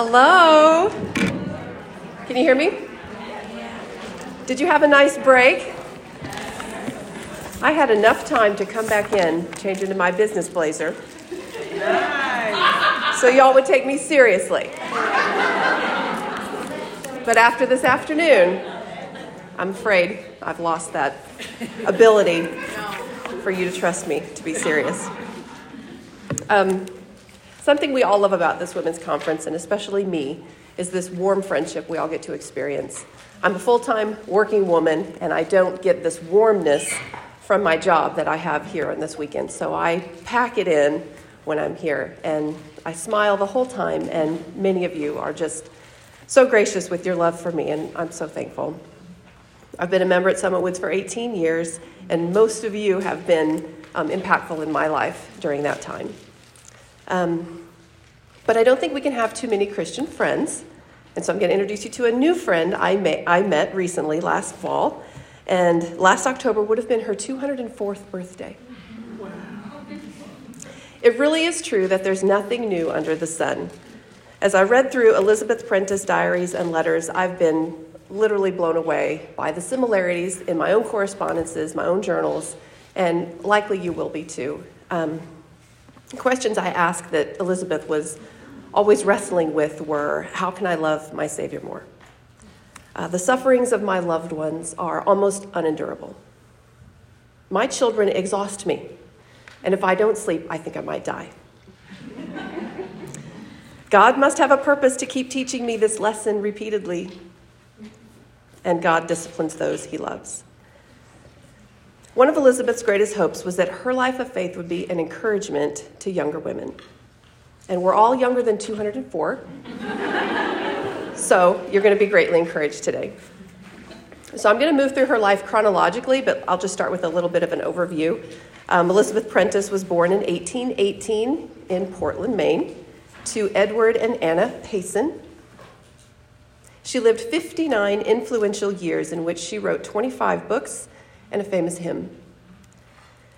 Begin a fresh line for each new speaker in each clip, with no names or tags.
Hello. Can you hear me? Did you have a nice break? I had enough time to come back in, change into my business blazer. Nice. So y'all would take me seriously. But after this afternoon, I'm afraid I've lost that ability for you to trust me to be serious. Um, something we all love about this women's conference, and especially me, is this warm friendship we all get to experience. I'm a full time working woman, and I don't get this warmness from my job that I have here on this weekend. So I pack it in when I'm here, and I smile the whole time, and many of you are just so gracious with your love for me, and I'm so thankful. I've been a member at Summit Woods for 18 years, and most of you have been um, impactful in my life during that time. Um, but I don't think we can have too many Christian friends, and so I'm going to introduce you to a new friend I, may, I met recently last fall. And last October would have been her 204th birthday. It really is true that there's nothing new under the sun. As I read through Elizabeth Prentiss diaries and letters, I've been literally blown away by the similarities in my own correspondences, my own journals, and likely you will be too. Um, questions I asked that Elizabeth was always wrestling with were how can I love my Savior more? Uh, the sufferings of my loved ones are almost unendurable. My children exhaust me, and if I don't sleep, I think I might die. God must have a purpose to keep teaching me this lesson repeatedly, and God disciplines those he loves. One of Elizabeth's greatest hopes was that her life of faith would be an encouragement to younger women. And we're all younger than 204. So you're going to be greatly encouraged today. So I'm going to move through her life chronologically, but I'll just start with a little bit of an overview. Um, Elizabeth Prentiss was born in 1818 in Portland, Maine, to Edward and Anna Payson. She lived 59 influential years in which she wrote 25 books and a famous hymn.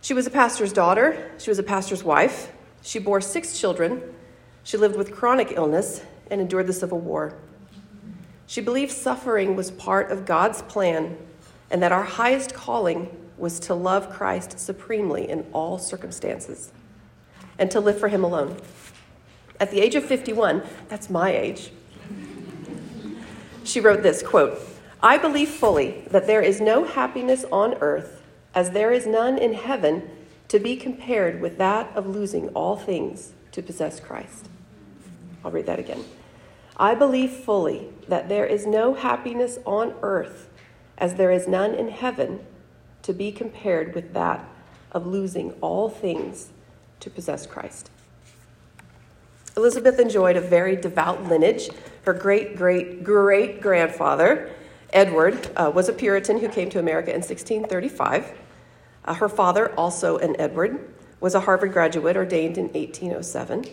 She was a pastor's daughter, she was a pastor's wife, she bore six children, she lived with chronic illness and endured the Civil War. She believed suffering was part of God's plan and that our highest calling was to love Christ supremely in all circumstances and to live for Him alone. At the age of 51, that's my age, she wrote this quote, I believe fully that there is no happiness on earth as there is none in heaven to be compared with that of losing all things to possess Christ. I'll read that again. I believe fully that there is no happiness on earth as there is none in heaven to be compared with that of losing all things to possess Christ. Elizabeth enjoyed a very devout lineage. Her great great great grandfather, Edward, uh, was a Puritan who came to America in 1635. Uh, her father, also an Edward, was a Harvard graduate ordained in 1807.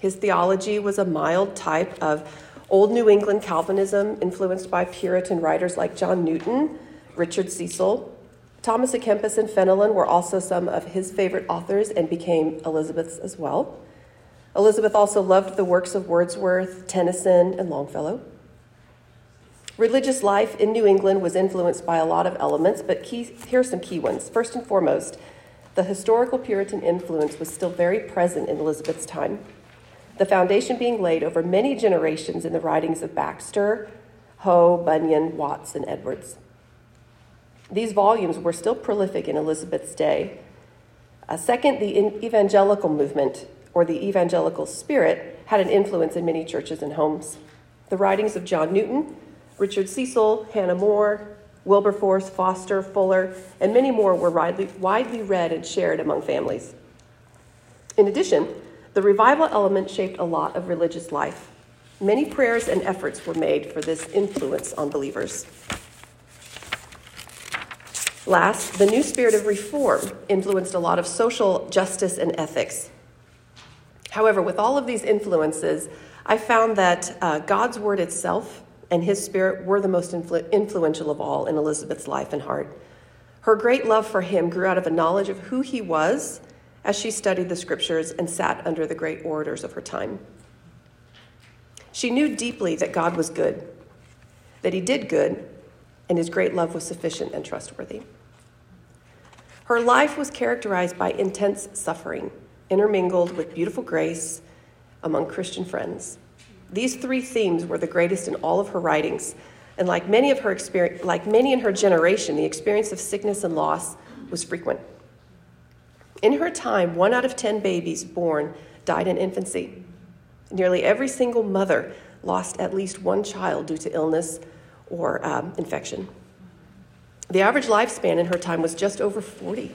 His theology was a mild type of Old New England Calvinism, influenced by Puritan writers like John Newton, Richard Cecil. Thomas à Kempis and Fenelon were also some of his favorite authors and became Elizabeth's as well. Elizabeth also loved the works of Wordsworth, Tennyson, and Longfellow. Religious life in New England was influenced by a lot of elements, but key, here are some key ones. First and foremost, the historical Puritan influence was still very present in Elizabeth's time the foundation being laid over many generations in the writings of Baxter, Howe, Bunyan, Watts, and Edwards. These volumes were still prolific in Elizabeth's day. Uh, second, the evangelical movement, or the evangelical spirit, had an influence in many churches and homes. The writings of John Newton, Richard Cecil, Hannah More, Wilberforce, Foster, Fuller, and many more were widely, widely read and shared among families. In addition, the revival element shaped a lot of religious life. Many prayers and efforts were made for this influence on believers. Last, the new spirit of reform influenced a lot of social justice and ethics. However, with all of these influences, I found that uh, God's word itself and his spirit were the most influ- influential of all in Elizabeth's life and heart. Her great love for him grew out of a knowledge of who he was as she studied the scriptures and sat under the great orators of her time. She knew deeply that God was good, that He did good, and His great love was sufficient and trustworthy. Her life was characterized by intense suffering, intermingled with beautiful grace among Christian friends. These three themes were the greatest in all of her writings, and like many of her experience, like many in her generation, the experience of sickness and loss was frequent. In her time, one out of 10 babies born died in infancy. Nearly every single mother lost at least one child due to illness or um, infection. The average lifespan in her time was just over 40.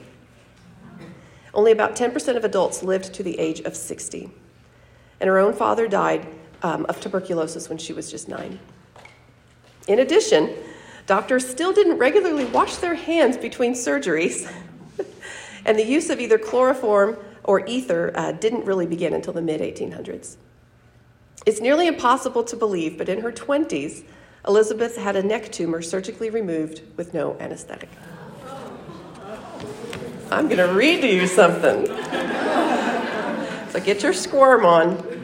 Only about 10% of adults lived to the age of 60. And her own father died um, of tuberculosis when she was just nine. In addition, doctors still didn't regularly wash their hands between surgeries, and the use of either chloroform or ether uh, didn't really begin until the mid 1800s. It's nearly impossible to believe, but in her 20s, Elizabeth had a neck tumor surgically removed with no anesthetic. I'm going to read to you something. So get your squirm on.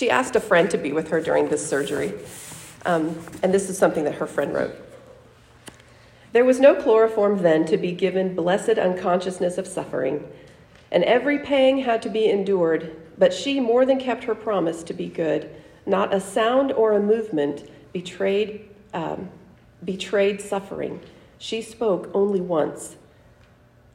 She asked a friend to be with her during this surgery, um, and this is something that her friend wrote. There was no chloroform then to be given blessed unconsciousness of suffering and every pang had to be endured, but she more than kept her promise to be good. Not a sound or a movement betrayed, um, betrayed suffering. She spoke only once.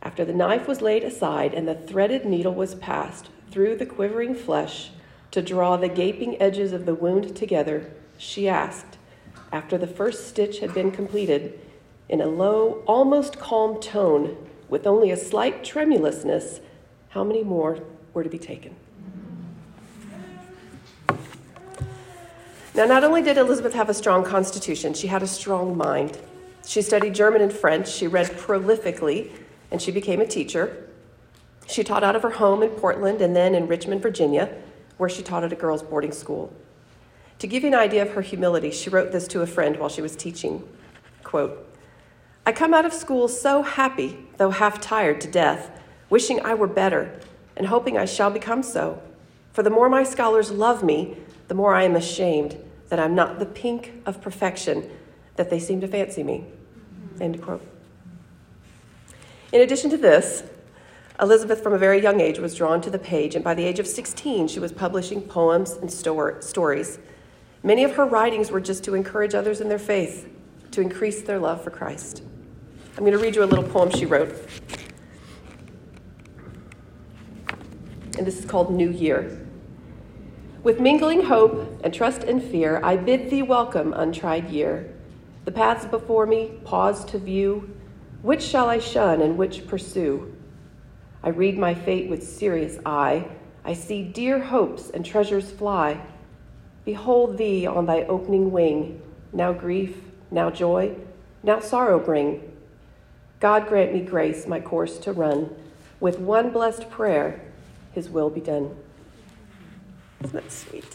After the knife was laid aside and the threaded needle was passed through the quivering flesh to draw the gaping edges of the wound together, she asked, after the first stitch had been completed, in a low, almost calm tone, with only a slight tremulousness how many more were to be taken? Now, not only did Elizabeth have a strong constitution, she had a strong mind. She studied German and French, she read prolifically, and she became a teacher. She taught out of her home in Portland and then in Richmond, Virginia, where she taught at a girls' boarding school. To give you an idea of her humility, she wrote this to a friend while she was teaching. Quote, I come out of school so happy, though half tired to death, wishing I were better, and hoping I shall become so. For the more my scholars love me, the more I am ashamed that I'm not the pink of perfection that they seem to fancy me. End quote. In addition to this, Elizabeth, from a very young age, was drawn to the page, and by the age of 16, she was publishing poems and stories. Many of her writings were just to encourage others in their faith, to increase their love for Christ. I'm going to read you a little poem she wrote. and this is called New Year. With mingling hope and trust and fear, I bid thee welcome, untried year. The paths before me pause to view. Which shall I shun and which pursue? I read my fate with serious eye. I see dear hopes and treasures fly. Behold thee on thy opening wing, now grief, now joy, now sorrow bring. God grant me grace my course to run, with one blessed prayer his will be done. Isn't that sweet?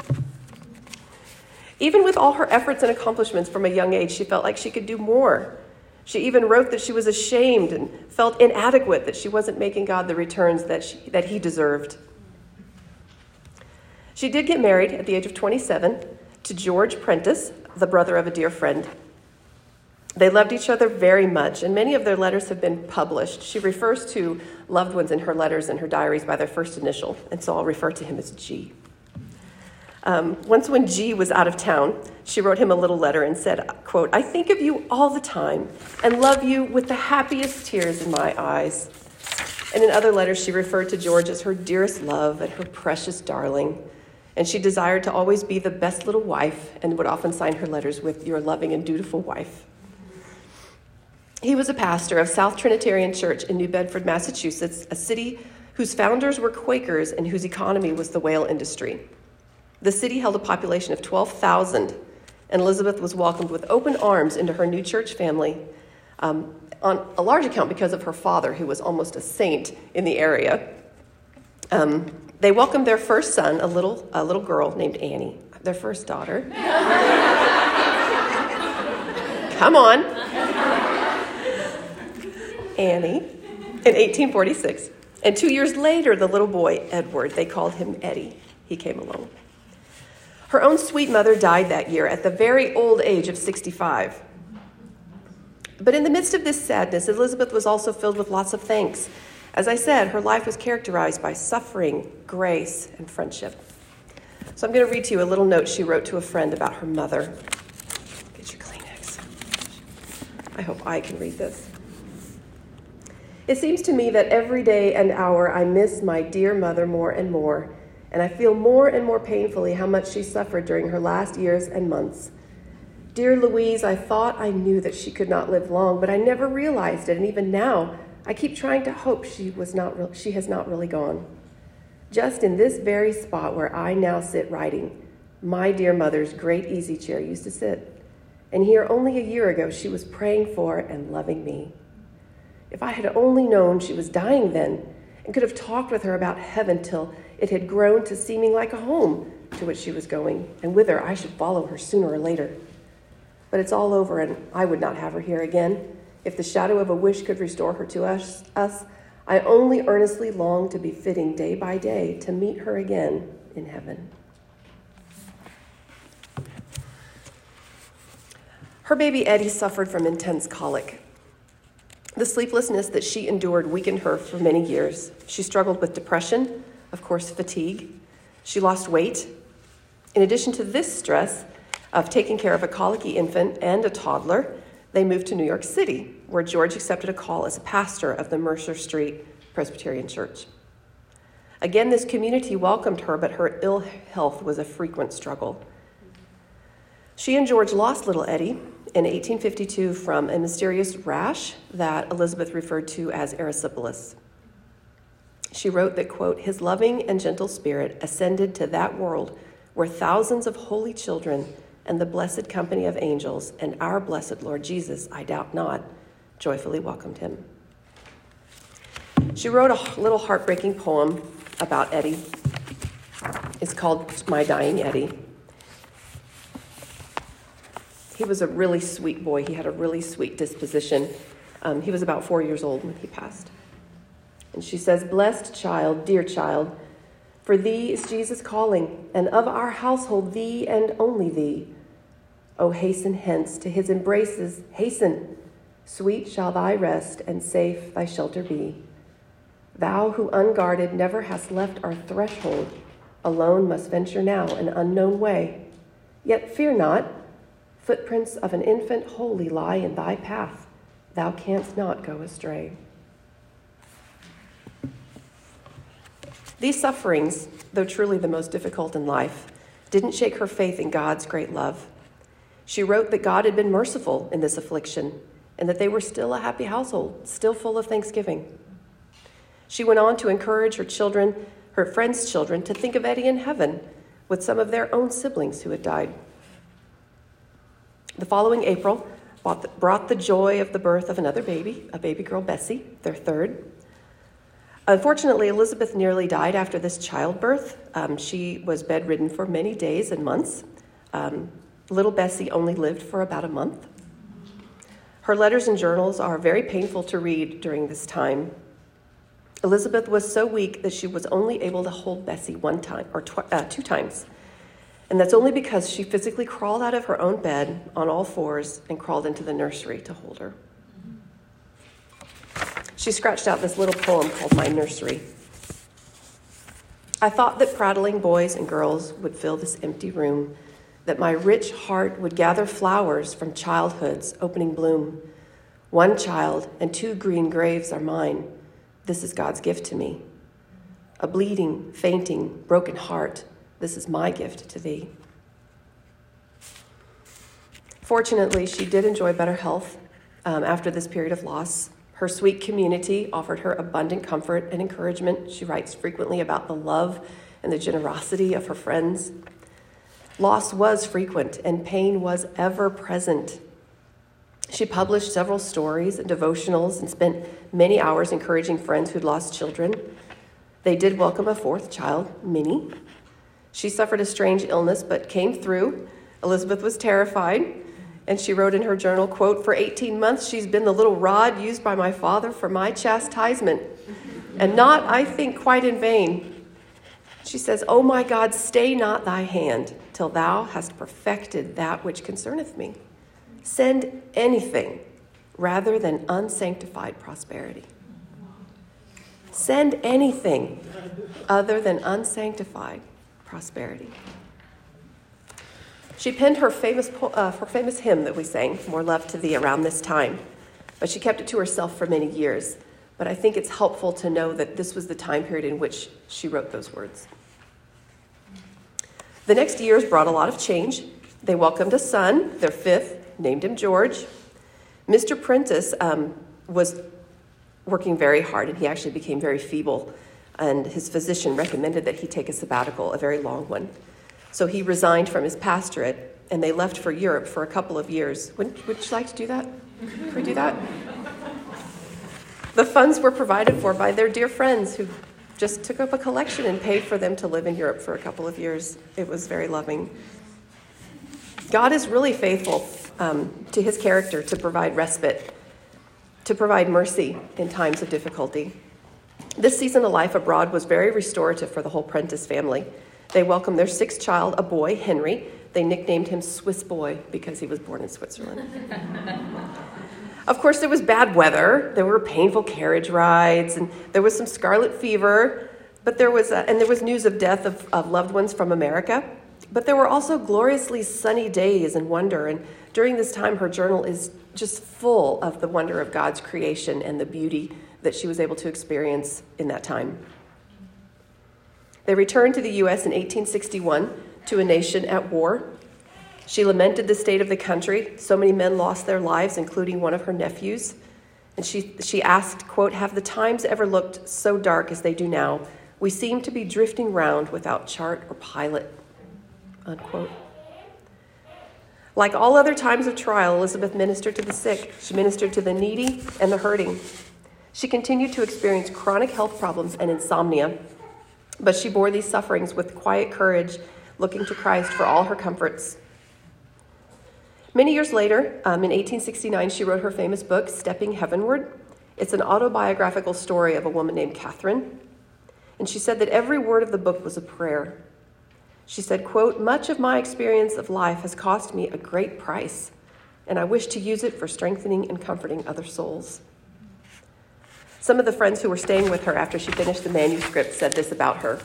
Even with all her efforts and accomplishments from a young age, she felt like she could do more. She even wrote that she was ashamed and felt inadequate that she wasn't making God the returns that, she, that he deserved. She did get married at the age of 27 to George Prentiss, the brother of a dear friend. They loved each other very much, and many of their letters have been published. She refers to loved ones in her letters and her diaries by their first initial, and so I'll refer to him as G. Um, once when G was out of town, she wrote him a little letter and said, quote, I think of you all the time and love you with the happiest tears in my eyes. And in other letters, she referred to George as her dearest love and her precious darling. And she desired to always be the best little wife and would often sign her letters with your loving and dutiful wife. He was a pastor of South Trinitarian Church in New Bedford, Massachusetts, a city whose founders were Quakers and whose economy was the whale industry. The city held a population of 12,000, and Elizabeth was welcomed with open arms into her new church family, um, on a large account because of her father, who was almost a saint in the area. Um, they welcomed their first son, a little, a little girl named Annie, their first daughter. Come on. Annie in 1846. And two years later, the little boy, Edward, they called him Eddie, he came along. Her own sweet mother died that year at the very old age of 65. But in the midst of this sadness, Elizabeth was also filled with lots of thanks. As I said, her life was characterized by suffering, grace, and friendship. So I'm going to read to you a little note she wrote to a friend about her mother. Get your Kleenex. I hope I can read this. It seems to me that every day and hour I miss my dear mother more and more, and I feel more and more painfully how much she suffered during her last years and months. Dear Louise, I thought I knew that she could not live long, but I never realized it, and even now, I keep trying to hope she, was not re- she has not really gone. Just in this very spot where I now sit writing, my dear mother's great easy chair used to sit. And here, only a year ago, she was praying for and loving me. If I had only known she was dying then and could have talked with her about heaven till it had grown to seeming like a home to which she was going, and whither I should follow her sooner or later. But it's all over, and I would not have her here again. If the shadow of a wish could restore her to us, us, I only earnestly long to be fitting day by day to meet her again in heaven. Her baby Eddie suffered from intense colic. The sleeplessness that she endured weakened her for many years. She struggled with depression, of course, fatigue. She lost weight. In addition to this stress, of taking care of a colicky infant and a toddler, they moved to New York City, where George accepted a call as a pastor of the Mercer Street Presbyterian Church. Again, this community welcomed her, but her ill health was a frequent struggle. She and George lost little Eddie in 1852 from a mysterious rash that Elizabeth referred to as erysipelas. She wrote that, quote, his loving and gentle spirit ascended to that world where thousands of holy children and the blessed company of angels, and our blessed Lord Jesus, I doubt not, joyfully welcomed him. She wrote a little heartbreaking poem about Eddie. It's called My Dying Eddie. He was a really sweet boy. He had a really sweet disposition. Um, he was about four years old when he passed. And she says, Blessed child, dear child, for thee is Jesus calling, and of our household, thee and only thee. O hasten hence to his embraces, hasten. Sweet shall thy rest, and safe thy shelter be. Thou who unguarded never hast left our threshold, alone must venture now an unknown way. Yet fear not, footprints of an infant holy lie in thy path. Thou canst not go astray. These sufferings, though truly the most difficult in life, didn't shake her faith in God's great love. She wrote that God had been merciful in this affliction and that they were still a happy household, still full of thanksgiving. She went on to encourage her children, her friends' children, to think of Eddie in heaven with some of their own siblings who had died. The following April brought the joy of the birth of another baby, a baby girl, Bessie, their third. Unfortunately, Elizabeth nearly died after this childbirth. Um, she was bedridden for many days and months. Um, Little Bessie only lived for about a month. Her letters and journals are very painful to read during this time. Elizabeth was so weak that she was only able to hold Bessie one time or tw- uh, two times. And that's only because she physically crawled out of her own bed on all fours and crawled into the nursery to hold her. She scratched out this little poem called My Nursery. I thought that prattling boys and girls would fill this empty room that my rich heart would gather flowers from childhood's opening bloom. One child and two green graves are mine. This is God's gift to me. A bleeding, fainting, broken heart, this is my gift to thee. Fortunately, she did enjoy better health um, after this period of loss. Her sweet community offered her abundant comfort and encouragement. She writes frequently about the love and the generosity of her friends. Loss was frequent and pain was ever present. She published several stories and devotionals and spent many hours encouraging friends who'd lost children. They did welcome a fourth child, Minnie. She suffered a strange illness but came through. Elizabeth was terrified, and she wrote in her journal, quote, "For 18 months she's been the little rod used by my father for my chastisement." and not, I think, quite in vain. She says, O my God, stay not thy hand till thou hast perfected that which concerneth me. Send anything rather than unsanctified prosperity. Send anything other than unsanctified prosperity. She penned her famous, uh, her famous hymn that we sang, More Love to Thee, around this time, but she kept it to herself for many years. But I think it's helpful to know that this was the time period in which she wrote those words. The next years brought a lot of change. They welcomed a son, their fifth, named him George. Mr. Prentiss um, was working very hard, and he actually became very feeble. And his physician recommended that he take a sabbatical, a very long one. So he resigned from his pastorate, and they left for Europe for a couple of years. Would, would you like to do that? Can we do that? The funds were provided for by their dear friends who just took up a collection and paid for them to live in Europe for a couple of years. It was very loving. God is really faithful um, to his character to provide respite, to provide mercy in times of difficulty. This season of life abroad was very restorative for the whole Prentiss family. They welcomed their sixth child, a boy, Henry. They nicknamed him Swiss Boy because he was born in Switzerland. of course, there was bad weather, there were painful carriage rides, and there was some scarlet fever, but there was, a, and there was news of death of, of loved ones from America. But there were also gloriously sunny days and wonder. And during this time, her journal is just full of the wonder of God's creation and the beauty that she was able to experience in that time. They returned to the U.S. in 1861 to a nation at war. She lamented the state of the country. So many men lost their lives, including one of her nephews. And she, she asked, quote, Have the times ever looked so dark as they do now? We seem to be drifting round without chart or pilot unquote. Like all other times of trial, Elizabeth ministered to the sick, she ministered to the needy and the hurting. She continued to experience chronic health problems and insomnia, but she bore these sufferings with quiet courage, looking to Christ for all her comforts. Many years later, um, in 1869, she wrote her famous book, Stepping Heavenward. It's an autobiographical story of a woman named Catherine. And she said that every word of the book was a prayer. She said, quote, Much of my experience of life has cost me a great price, and I wish to use it for strengthening and comforting other souls. Some of the friends who were staying with her after she finished the manuscript said this about her.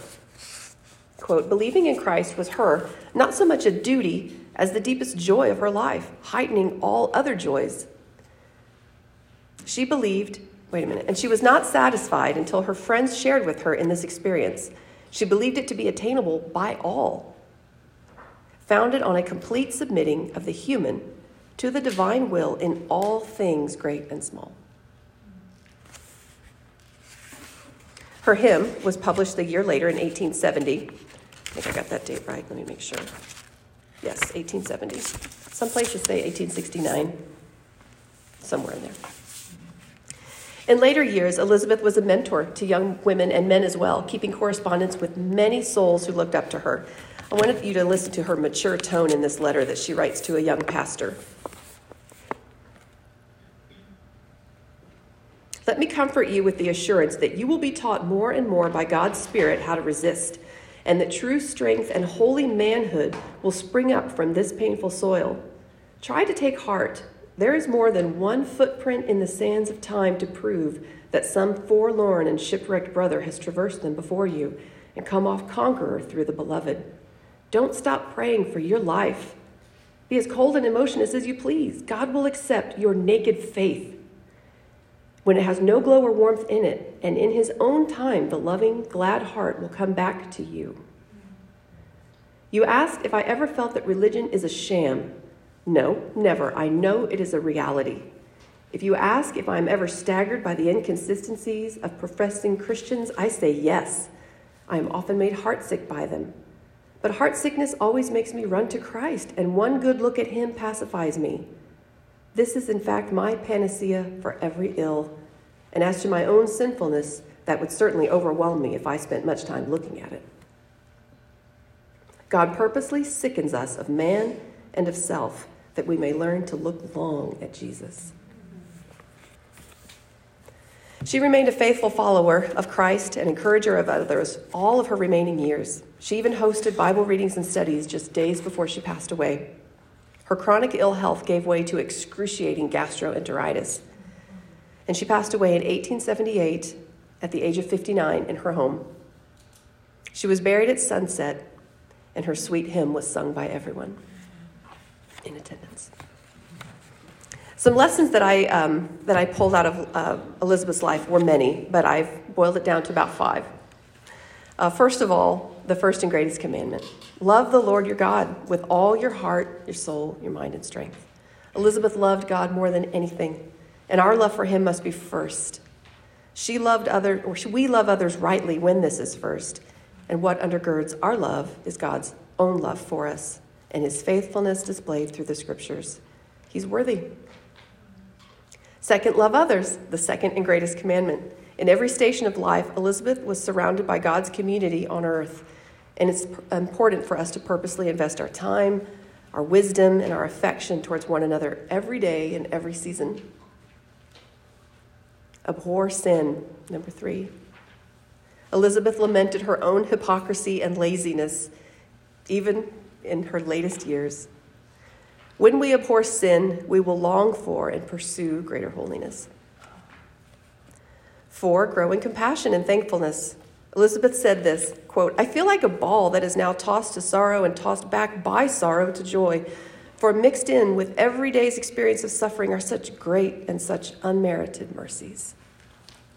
Quote, believing in Christ was her not so much a duty as the deepest joy of her life, heightening all other joys. She believed, wait a minute, and she was not satisfied until her friends shared with her in this experience she believed it to be attainable by all, founded on a complete submitting of the human to the divine will in all things great and small. Her hymn was published a year later in 1870. I think I got that date right. Let me make sure. Yes, 1870. Some places say 1869, somewhere in there. In later years, Elizabeth was a mentor to young women and men as well, keeping correspondence with many souls who looked up to her. I wanted you to listen to her mature tone in this letter that she writes to a young pastor. Let me comfort you with the assurance that you will be taught more and more by God's Spirit how to resist, and that true strength and holy manhood will spring up from this painful soil. Try to take heart there is more than one footprint in the sands of time to prove that some forlorn and shipwrecked brother has traversed them before you and come off conqueror through the beloved. Don't stop praying for your life. Be as cold and emotionless as you please. God will accept your naked faith when it has no glow or warmth in it, and in His own time, the loving, glad heart will come back to you. You ask if I ever felt that religion is a sham. No, never. I know it is a reality. If you ask if I'm ever staggered by the inconsistencies of professing Christians, I say yes. I am often made heartsick by them. But heartsickness always makes me run to Christ, and one good look at Him pacifies me. This is, in fact, my panacea for every ill. And as to my own sinfulness, that would certainly overwhelm me if I spent much time looking at it. God purposely sickens us of man and of self that we may learn to look long at Jesus. She remained a faithful follower of Christ and encourager of others all of her remaining years. She even hosted Bible readings and studies just days before she passed away. Her chronic ill health gave way to excruciating gastroenteritis, and she passed away in 1878 at the age of 59 in her home. She was buried at sunset, and her sweet hymn was sung by everyone in attendance. Some lessons that I, um, that I pulled out of uh, Elizabeth's life were many, but I've boiled it down to about five. Uh, first of all, the first and greatest commandment love the Lord your God with all your heart, your soul, your mind, and strength. Elizabeth loved God more than anything, and our love for him must be first. She loved others, or we love others rightly when this is first. And what undergirds our love is God's own love for us and his faithfulness displayed through the scriptures. He's worthy. Second, love others, the second and greatest commandment. In every station of life, Elizabeth was surrounded by God's community on earth, and it's important for us to purposely invest our time, our wisdom, and our affection towards one another every day and every season. Abhor sin, number three. Elizabeth lamented her own hypocrisy and laziness, even in her latest years. When we abhor sin, we will long for and pursue greater holiness. Four, grow in compassion and thankfulness. Elizabeth said this quote, I feel like a ball that is now tossed to sorrow and tossed back by sorrow to joy. For mixed in with every day's experience of suffering are such great and such unmerited mercies.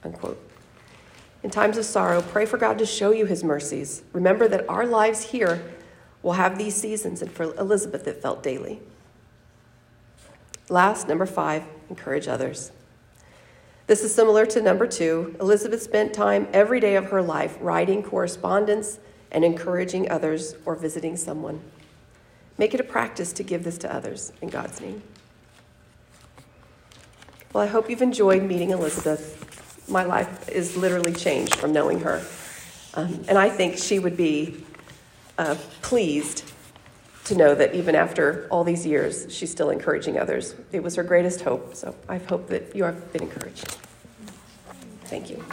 Unquote. In times of sorrow, pray for God to show you his mercies. Remember that our lives here will have these seasons, and for Elizabeth, it felt daily. Last, number five, encourage others. This is similar to number two. Elizabeth spent time every day of her life writing correspondence and encouraging others or visiting someone. Make it a practice to give this to others in God's name. Well, I hope you've enjoyed meeting Elizabeth. My life is literally changed from knowing her. Um, and I think she would be uh, pleased to know that even after all these years, she's still encouraging others. It was her greatest hope, so I hope that you have been encouraged. Thank you.